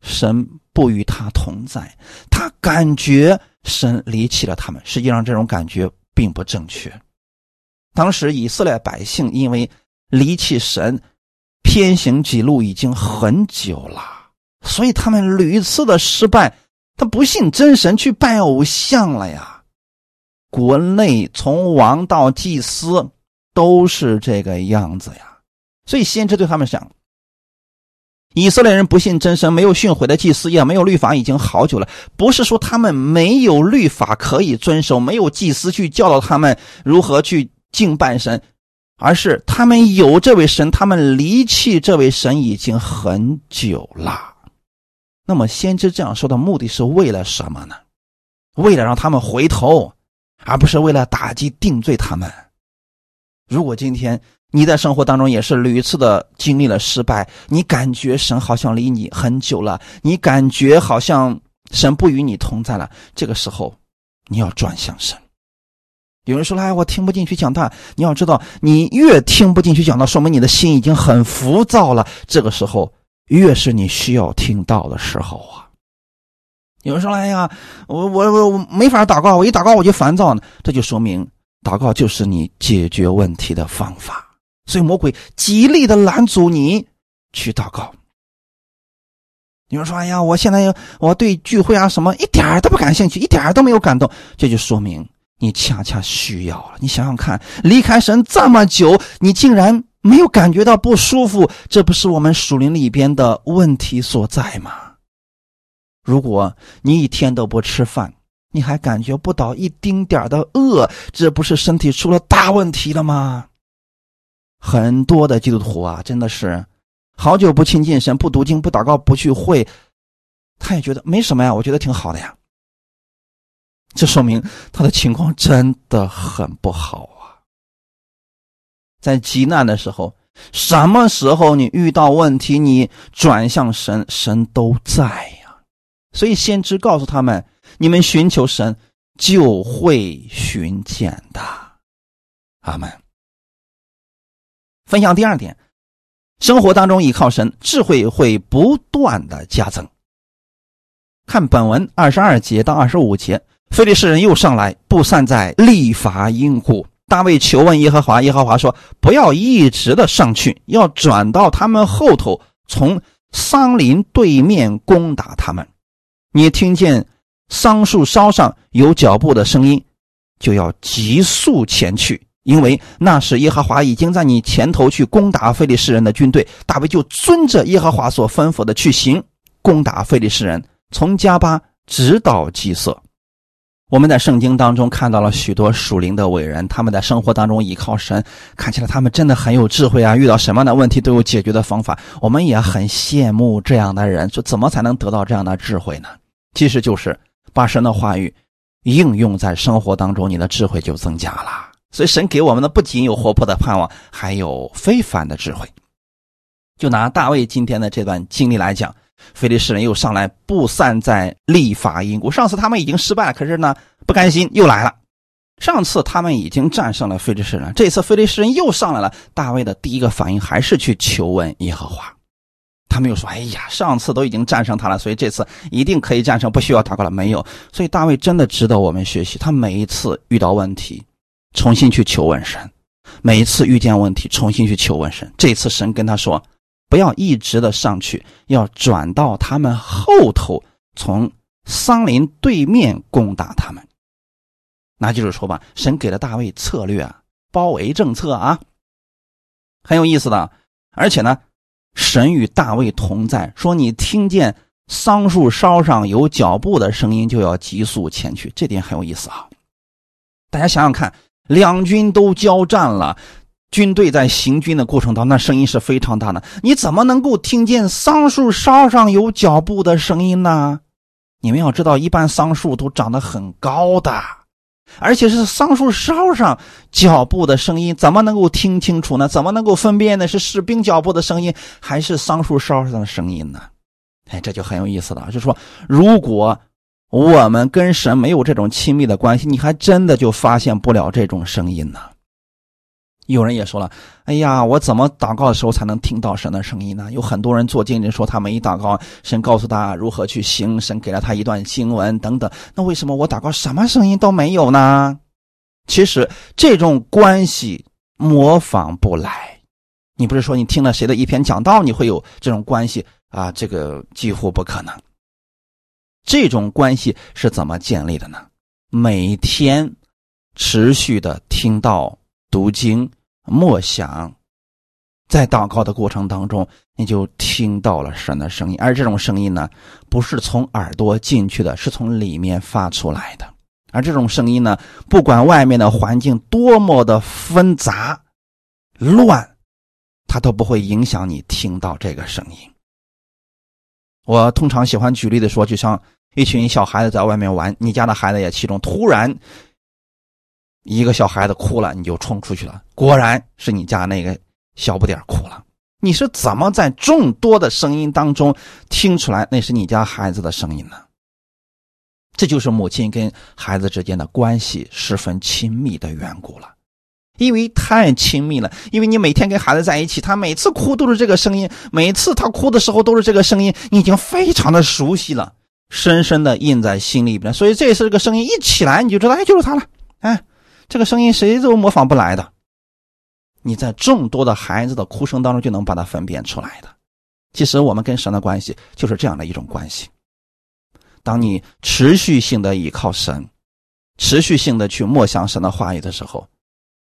神不与他同在，他感觉神离弃了他们。实际上，这种感觉并不正确。当时以色列百姓因为离弃神、偏行己路已经很久了，所以他们屡次的失败，他不信真神，去拜偶像了呀。国内从王到祭司都是这个样子呀，所以先知对他们讲：以色列人不信真神，没有训诲的祭司，也没有律法，已经好久了。不是说他们没有律法可以遵守，没有祭司去教导他们如何去敬拜神，而是他们有这位神，他们离弃这位神已经很久了。那么先知这样说的目的是为了什么呢？为了让他们回头。而不是为了打击定罪他们。如果今天你在生活当中也是屡次的经历了失败，你感觉神好像离你很久了，你感觉好像神不与你同在了，这个时候你要转向神。有人说：“哎，我听不进去讲道。”你要知道，你越听不进去讲道，说明你的心已经很浮躁了。这个时候，越是你需要听到的时候啊。有人说：“哎呀，我我我没法祷告，我一祷告我就烦躁呢。”这就说明祷告就是你解决问题的方法。所以魔鬼极力的拦阻你去祷告。有人说：“哎呀，我现在我对聚会啊什么一点都不感兴趣，一点都没有感动。”这就说明你恰恰需要了。你想想看，离开神这么久，你竟然没有感觉到不舒服，这不是我们属灵里边的问题所在吗？如果你一天都不吃饭，你还感觉不到一丁点的饿，这不是身体出了大问题了吗？很多的基督徒啊，真的是好久不亲近神、不读经、不祷告、不去会，他也觉得没什么呀，我觉得挺好的呀。这说明他的情况真的很不好啊。在极难的时候，什么时候你遇到问题，你转向神，神都在呀。所以先知告诉他们：“你们寻求神，就会寻见的。”阿门。分享第二点，生活当中依靠神，智慧会不断的加增。看本文二十二节到二十五节，非利士人又上来，布散在利法因谷。大卫求问耶和华，耶和华说：“不要一直的上去，要转到他们后头，从桑林对面攻打他们。”你听见桑树梢上有脚步的声音，就要急速前去，因为那时耶和华已经在你前头去攻打非利士人的军队。大卫就遵着耶和华所吩咐的去行，攻打非利士人，从加巴直到基色。我们在圣经当中看到了许多属灵的伟人，他们在生活当中依靠神，看起来他们真的很有智慧啊！遇到什么样的问题都有解决的方法。我们也很羡慕这样的人，说怎么才能得到这样的智慧呢？其实就是把神的话语应用在生活当中，你的智慧就增加了。所以神给我们的不仅有活泼的盼望，还有非凡的智慧。就拿大卫今天的这段经历来讲，菲利士人又上来布散在立法因谷。上次他们已经失败了，可是呢不甘心又来了。上次他们已经战胜了菲利士人，这次菲利士人又上来了。大卫的第一个反应还是去求问耶和华。他们又说：“哎呀，上次都已经战胜他了，所以这次一定可以战胜，不需要祷告了。”没有，所以大卫真的值得我们学习。他每一次遇到问题，重新去求问神；每一次遇见问题，重新去求问神。这次神跟他说：“不要一直的上去，要转到他们后头，从桑林对面攻打他们。”那就是说吧，神给了大卫策略，包围政策啊，很有意思的，而且呢。神与大卫同在，说你听见桑树梢上有脚步的声音，就要急速前去。这点很有意思啊！大家想想看，两军都交战了，军队在行军的过程当中，那声音是非常大的。你怎么能够听见桑树梢上有脚步的声音呢？你们要知道，一般桑树都长得很高的。而且是桑树梢上脚步的声音，怎么能够听清楚呢？怎么能够分辨的是士兵脚步的声音，还是桑树梢上的声音呢？哎，这就很有意思了。就说，如果我们跟神没有这种亲密的关系，你还真的就发现不了这种声音呢。有人也说了：“哎呀，我怎么祷告的时候才能听到神的声音呢？”有很多人做见证说，他们一祷告，神告诉他如何去行，神给了他一段经文等等。那为什么我祷告什么声音都没有呢？其实这种关系模仿不来。你不是说你听了谁的一篇讲道，你会有这种关系啊？这个几乎不可能。这种关系是怎么建立的呢？每天持续的听到、读经、默想，在祷告的过程当中，你就听到了神的声音。而这种声音呢，不是从耳朵进去的，是从里面发出来的。而这种声音呢，不管外面的环境多么的纷杂、乱。它都不会影响你听到这个声音。我通常喜欢举例的说，就像一群小孩子在外面玩，你家的孩子也其中，突然一个小孩子哭了，你就冲出去了，果然是你家那个小不点哭了。你是怎么在众多的声音当中听出来那是你家孩子的声音呢？这就是母亲跟孩子之间的关系十分亲密的缘故了。因为太亲密了，因为你每天跟孩子在一起，他每次哭都是这个声音，每次他哭的时候都是这个声音，你已经非常的熟悉了，深深的印在心里边。所以这次这个声音一起来，你就知道，哎，就是他了。哎，这个声音谁都模仿不来的。你在众多的孩子的哭声当中就能把它分辨出来的。其实我们跟神的关系就是这样的一种关系。当你持续性的依靠神，持续性的去默想神的话语的时候。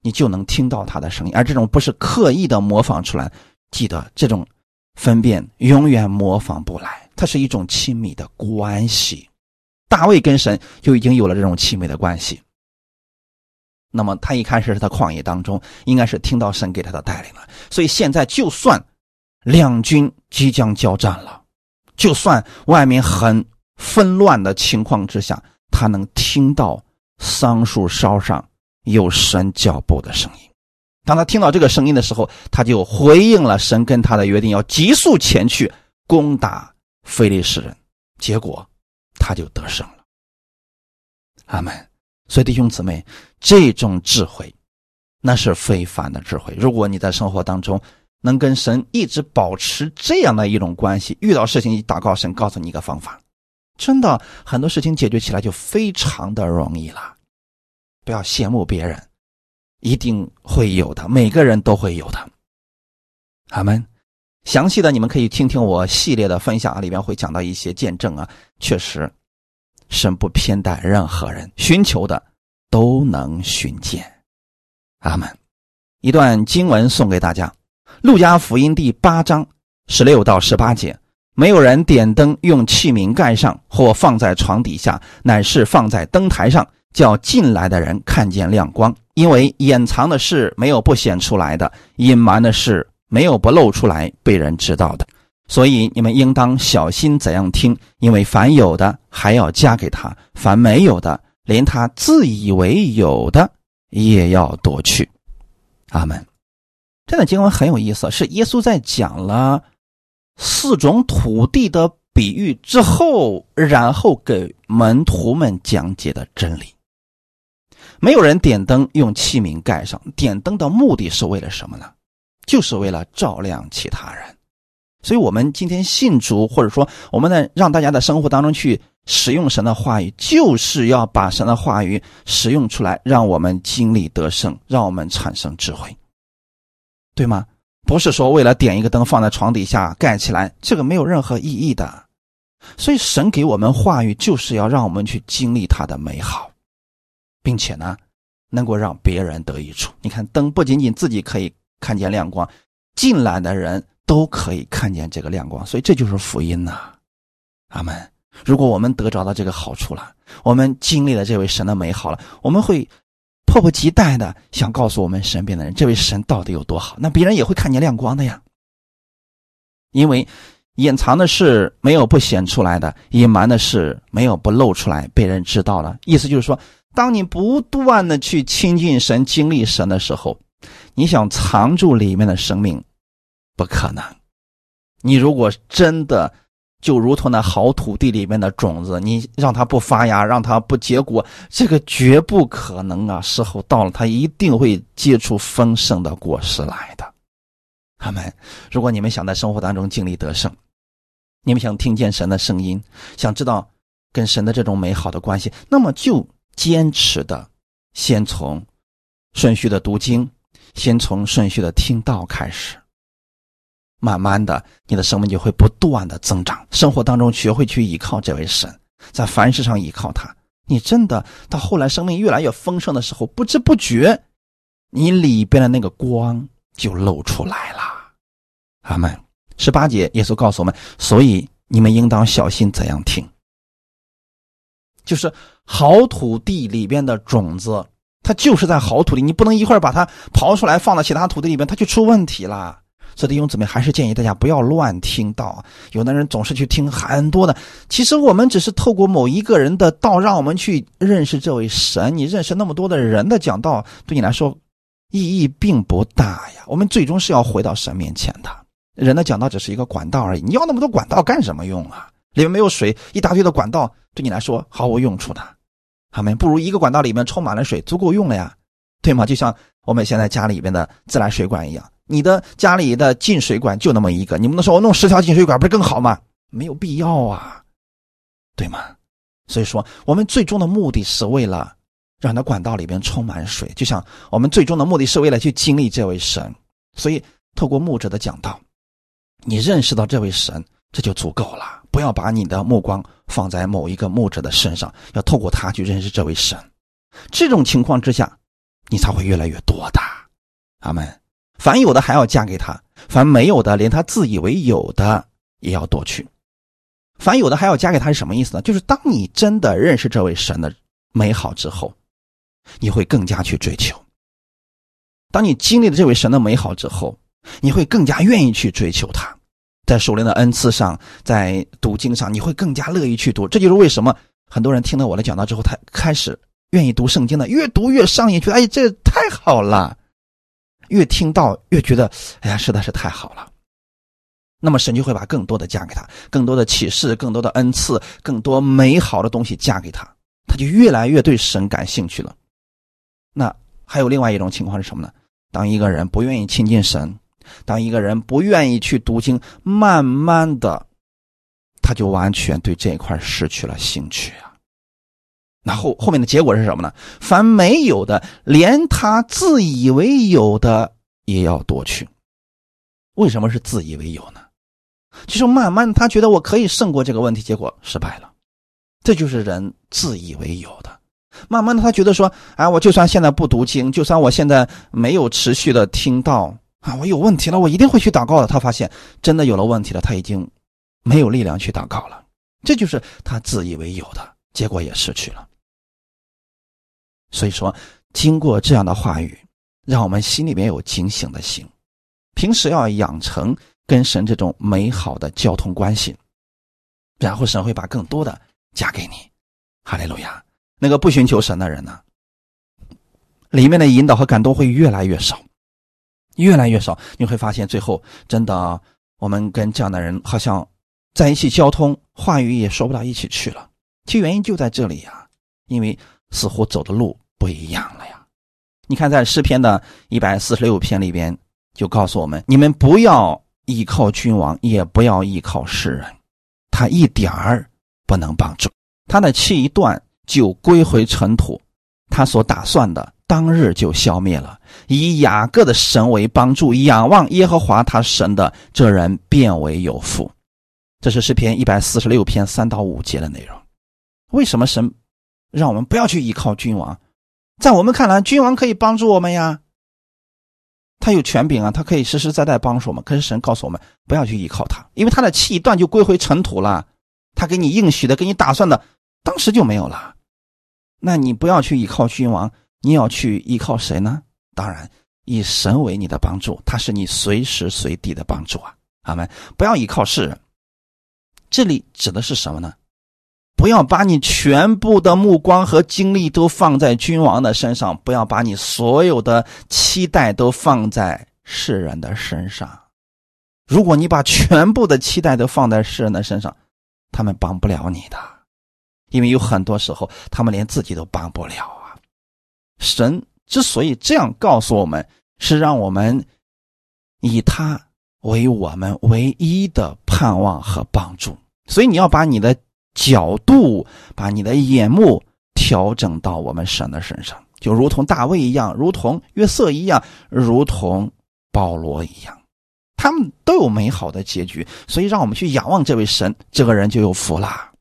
你就能听到他的声音，而这种不是刻意的模仿出来。记得这种分辨永远模仿不来，它是一种亲密的关系。大卫跟神就已经有了这种亲密的关系。那么他一开始是在旷野当中，应该是听到神给他的带领了。所以现在就算两军即将交战了，就算外面很纷乱的情况之下，他能听到桑树梢上。有神脚步的声音，当他听到这个声音的时候，他就回应了神跟他的约定，要急速前去攻打非利士人。结果他就得胜了。阿门。所以弟兄姊妹，这种智慧那是非凡的智慧。如果你在生活当中能跟神一直保持这样的一种关系，遇到事情一祷告，神告诉你一个方法，真的很多事情解决起来就非常的容易了。不要羡慕别人，一定会有的，每个人都会有的。阿门。详细的你们可以听听我系列的分享啊，里边会讲到一些见证啊。确实，神不偏待任何人，寻求的都能寻见。阿门。一段经文送给大家，《路加福音》第八章十六到十八节：没有人点灯用器皿盖上或放在床底下，乃是放在灯台上。叫进来的人看见亮光，因为掩藏的事没有不显出来的，隐瞒的事没有不露出来被人知道的。所以你们应当小心怎样听，因为凡有的还要加给他，凡没有的，连他自以为有的也要夺去。阿门。这段经文很有意思，是耶稣在讲了四种土地的比喻之后，然后给门徒们讲解的真理。没有人点灯用器皿盖上，点灯的目的是为了什么呢？就是为了照亮其他人。所以，我们今天信主，或者说我们在让大家的生活当中去使用神的话语，就是要把神的话语使用出来，让我们经历得胜，让我们产生智慧，对吗？不是说为了点一个灯放在床底下盖起来，这个没有任何意义的。所以，神给我们话语，就是要让我们去经历它的美好。并且呢，能够让别人得益处。你看，灯不仅仅自己可以看见亮光，进来的人都可以看见这个亮光，所以这就是福音呐，阿门。如果我们得着了这个好处了，我们经历了这位神的美好了，我们会迫不及待的想告诉我们身边的人，这位神到底有多好。那别人也会看见亮光的呀，因为隐藏的事没有不显出来的，隐瞒的事没有不露出来被人知道了。意思就是说。当你不断的去亲近神、经历神的时候，你想藏住里面的生命，不可能。你如果真的就如同那好土地里面的种子，你让它不发芽，让它不结果，这个绝不可能啊！时候到了，它一定会结出丰盛的果实来的。他们，如果你们想在生活当中经历得胜，你们想听见神的声音，想知道跟神的这种美好的关系，那么就。坚持的先从顺序的读经，先从顺序的听道开始。慢慢的，你的生命就会不断的增长。生活当中学会去依靠这位神，在凡事上依靠他。你真的到后来生命越来越丰盛的时候，不知不觉，你里边的那个光就露出来了。阿门。十八节，耶稣告诉我们：所以你们应当小心怎样听。就是好土地里边的种子，它就是在好土地，你不能一会儿把它刨出来放到其他土地里边，它就出问题了了。这弟兄姊妹还是建议大家不要乱听道。有的人总是去听很多的，其实我们只是透过某一个人的道，让我们去认识这位神。你认识那么多的人的讲道，对你来说意义并不大呀。我们最终是要回到神面前的。人的讲道只是一个管道而已，你要那么多管道干什么用啊？里面没有水，一大堆的管道对你来说毫无用处的。他们不如一个管道里面充满了水，足够用了呀，对吗？就像我们现在家里边的自来水管一样。你的家里的进水管就那么一个，你不能说我弄十条进水管不是更好吗？没有必要啊，对吗？所以说，我们最终的目的是为了让那管道里边充满水，就像我们最终的目的是为了去经历这位神。所以，透过牧者的讲道，你认识到这位神，这就足够了。不要把你的目光放在某一个牧者的身上，要透过他去认识这位神。这种情况之下，你才会越来越多的。阿门。凡有的还要嫁给他，凡没有的，连他自以为有的也要夺去。凡有的还要嫁给他是什么意思呢？就是当你真的认识这位神的美好之后，你会更加去追求。当你经历了这位神的美好之后，你会更加愿意去追求他。在属灵的恩赐上，在读经上，你会更加乐意去读。这就是为什么很多人听到我的讲道之后，他开始愿意读圣经的，越读越上瘾，觉得哎，这太好了。越听到越觉得，哎呀，实在是太好了。那么神就会把更多的嫁给他，更多的启示，更多的恩赐，更多美好的东西嫁给他，他就越来越对神感兴趣了。那还有另外一种情况是什么呢？当一个人不愿意亲近神，当一个人不愿意去读经，慢慢的，他就完全对这一块失去了兴趣啊。那后后面的结果是什么呢？凡没有的，连他自以为有的也要夺去。为什么是自以为有呢？就是慢慢他觉得我可以胜过这个问题，结果失败了。这就是人自以为有的。慢慢的他觉得说，哎，我就算现在不读经，就算我现在没有持续的听到啊，我有问题了，我一定会去祷告的。他发现真的有了问题了，他已经没有力量去祷告了。这就是他自以为有的结果，也失去了。所以说，经过这样的话语，让我们心里面有警醒的心，平时要养成跟神这种美好的交通关系，然后神会把更多的加给你。哈利路亚！那个不寻求神的人呢，里面的引导和感动会越来越少，越来越少。你会发现，最后真的，我们跟这样的人好像在一起交通，话语也说不到一起去了。其原因就在这里呀，因为。似乎走的路不一样了呀！你看，在诗篇的一百四十六篇里边，就告诉我们：你们不要依靠君王，也不要依靠世人，他一点儿不能帮助。他的气一断，就归回尘土；他所打算的，当日就消灭了。以雅各的神为帮助，仰望耶和华他神的这人，变为有福。这是诗篇一百四十六篇三到五节的内容。为什么神？让我们不要去依靠君王，在我们看来，君王可以帮助我们呀，他有权柄啊，他可以实实在在帮助我们。可是神告诉我们，不要去依靠他，因为他的气一断就归回尘土了，他给你应许的、给你打算的，当时就没有了。那你不要去依靠君王，你要去依靠谁呢？当然，以神为你的帮助，他是你随时随地的帮助啊。阿门！不要依靠世人，这里指的是什么呢？不要把你全部的目光和精力都放在君王的身上，不要把你所有的期待都放在世人的身上。如果你把全部的期待都放在世人的身上，他们帮不了你的，因为有很多时候他们连自己都帮不了啊。神之所以这样告诉我们，是让我们以他为我们唯一的盼望和帮助。所以你要把你的。角度把你的眼目调整到我们神的身上，就如同大卫一样，如同约瑟一样，如同保罗一样，他们都有美好的结局。所以，让我们去仰望这位神，这个人就有福啦。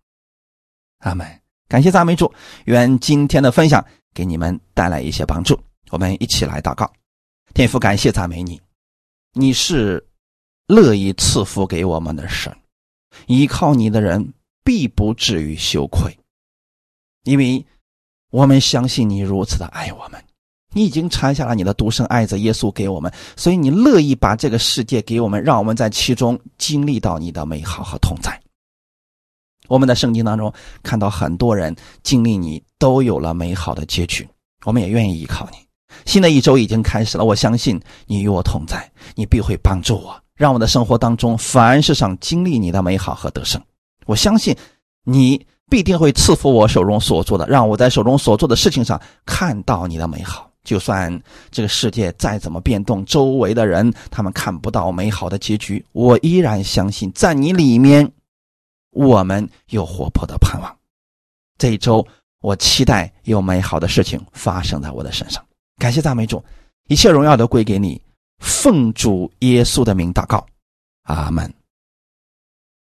阿门！感谢赞美主，愿今天的分享给你们带来一些帮助。我们一起来祷告，天父，感谢赞美你，你是乐意赐福给我们的神，依靠你的人必不至于羞愧，因为我们相信你如此的爱我们，你已经产下了你的独生爱子耶稣给我们，所以你乐意把这个世界给我们，让我们在其中经历到你的美好和同在。我们在圣经当中看到很多人经历你都有了美好的结局，我们也愿意依靠你。新的一周已经开始了，我相信你与我同在，你必会帮助我，让我的生活当中凡事上经历你的美好和得胜。我相信你必定会赐福我手中所做的，让我在手中所做的事情上看到你的美好。就算这个世界再怎么变动，周围的人他们看不到美好的结局，我依然相信在你里面，我们有活泼的盼望。这一周，我期待有美好的事情发生在我的身上。感谢赞美主，一切荣耀都归给你。奉主耶稣的名祷告，阿门。